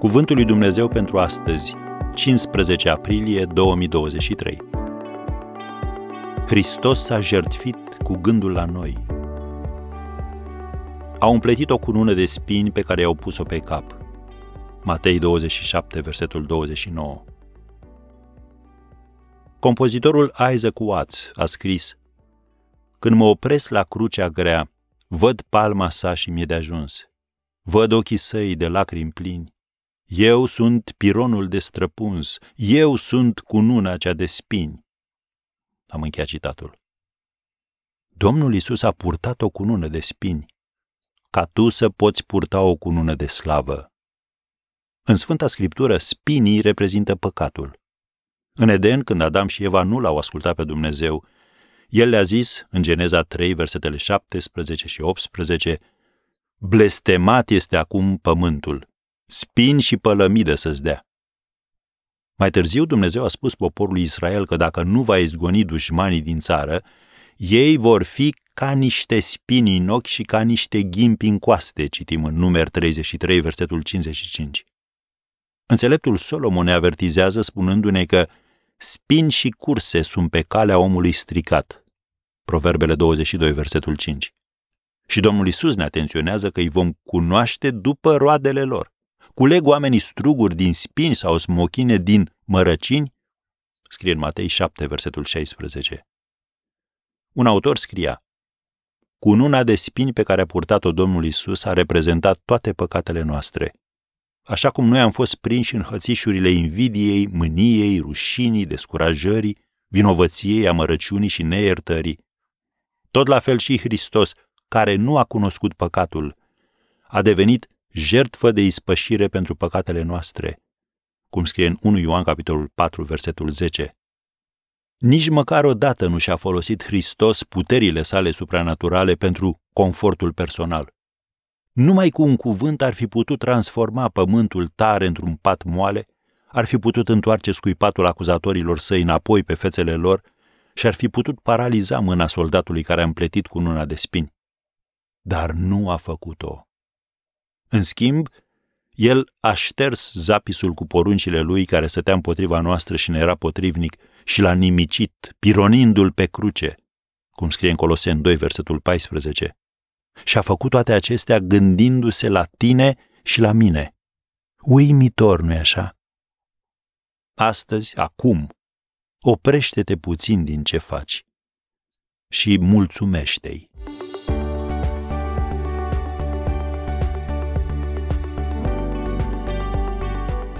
Cuvântul lui Dumnezeu pentru astăzi, 15 aprilie 2023. Hristos s-a jertfit cu gândul la noi. Au împletit o cunună de spini pe care i-au pus-o pe cap. Matei 27, versetul 29. Compozitorul Isaac Watts a scris Când mă opresc la crucea grea, văd palma sa și mi-e de ajuns. Văd ochii săi de lacrimi plini. Eu sunt pironul de străpuns, eu sunt cununa cea de spini. Am încheiat citatul. Domnul Isus a purtat o cunună de spini, ca tu să poți purta o cunună de slavă. În Sfânta Scriptură, spinii reprezintă păcatul. În Eden, când Adam și Eva nu l-au ascultat pe Dumnezeu, el le-a zis, în Geneza 3, versetele 17 și 18, Blestemat este acum pământul, spin și pălămidă să-ți dea. Mai târziu Dumnezeu a spus poporului Israel că dacă nu va izgoni dușmanii din țară, ei vor fi ca niște spini în ochi și ca niște ghimpi în coaste, citim în numer 33, versetul 55. Înțeleptul Solomon ne avertizează spunându-ne că spini și curse sunt pe calea omului stricat. Proverbele 22, versetul 5. Și Domnul Isus ne atenționează că îi vom cunoaște după roadele lor. Culeg oamenii struguri din spini sau smochine din mărăcini? Scrie în Matei 7, versetul 16. Un autor scria, Cununa de spini pe care a purtat-o Domnul Isus a reprezentat toate păcatele noastre. Așa cum noi am fost prinși în hățișurile invidiei, mâniei, rușinii, descurajării, vinovăției, amărăciunii și neiertării, tot la fel și Hristos, care nu a cunoscut păcatul, a devenit jertfă de ispășire pentru păcatele noastre, cum scrie în 1 Ioan capitolul 4, versetul 10. Nici măcar odată nu și-a folosit Hristos puterile sale supranaturale pentru confortul personal. Numai cu un cuvânt ar fi putut transforma pământul tare într-un pat moale, ar fi putut întoarce scuipatul acuzatorilor săi înapoi pe fețele lor și ar fi putut paraliza mâna soldatului care a împletit cu una de spini. Dar nu a făcut-o. În schimb, el a șters zapisul cu poruncile lui care stătea împotriva noastră și ne era potrivnic și l-a nimicit, pironindu-l pe cruce, cum scrie în Coloseni 2, versetul 14. Și a făcut toate acestea gândindu-se la tine și la mine. Uimitor, nu-i așa? Astăzi, acum, oprește-te puțin din ce faci și mulțumește-i.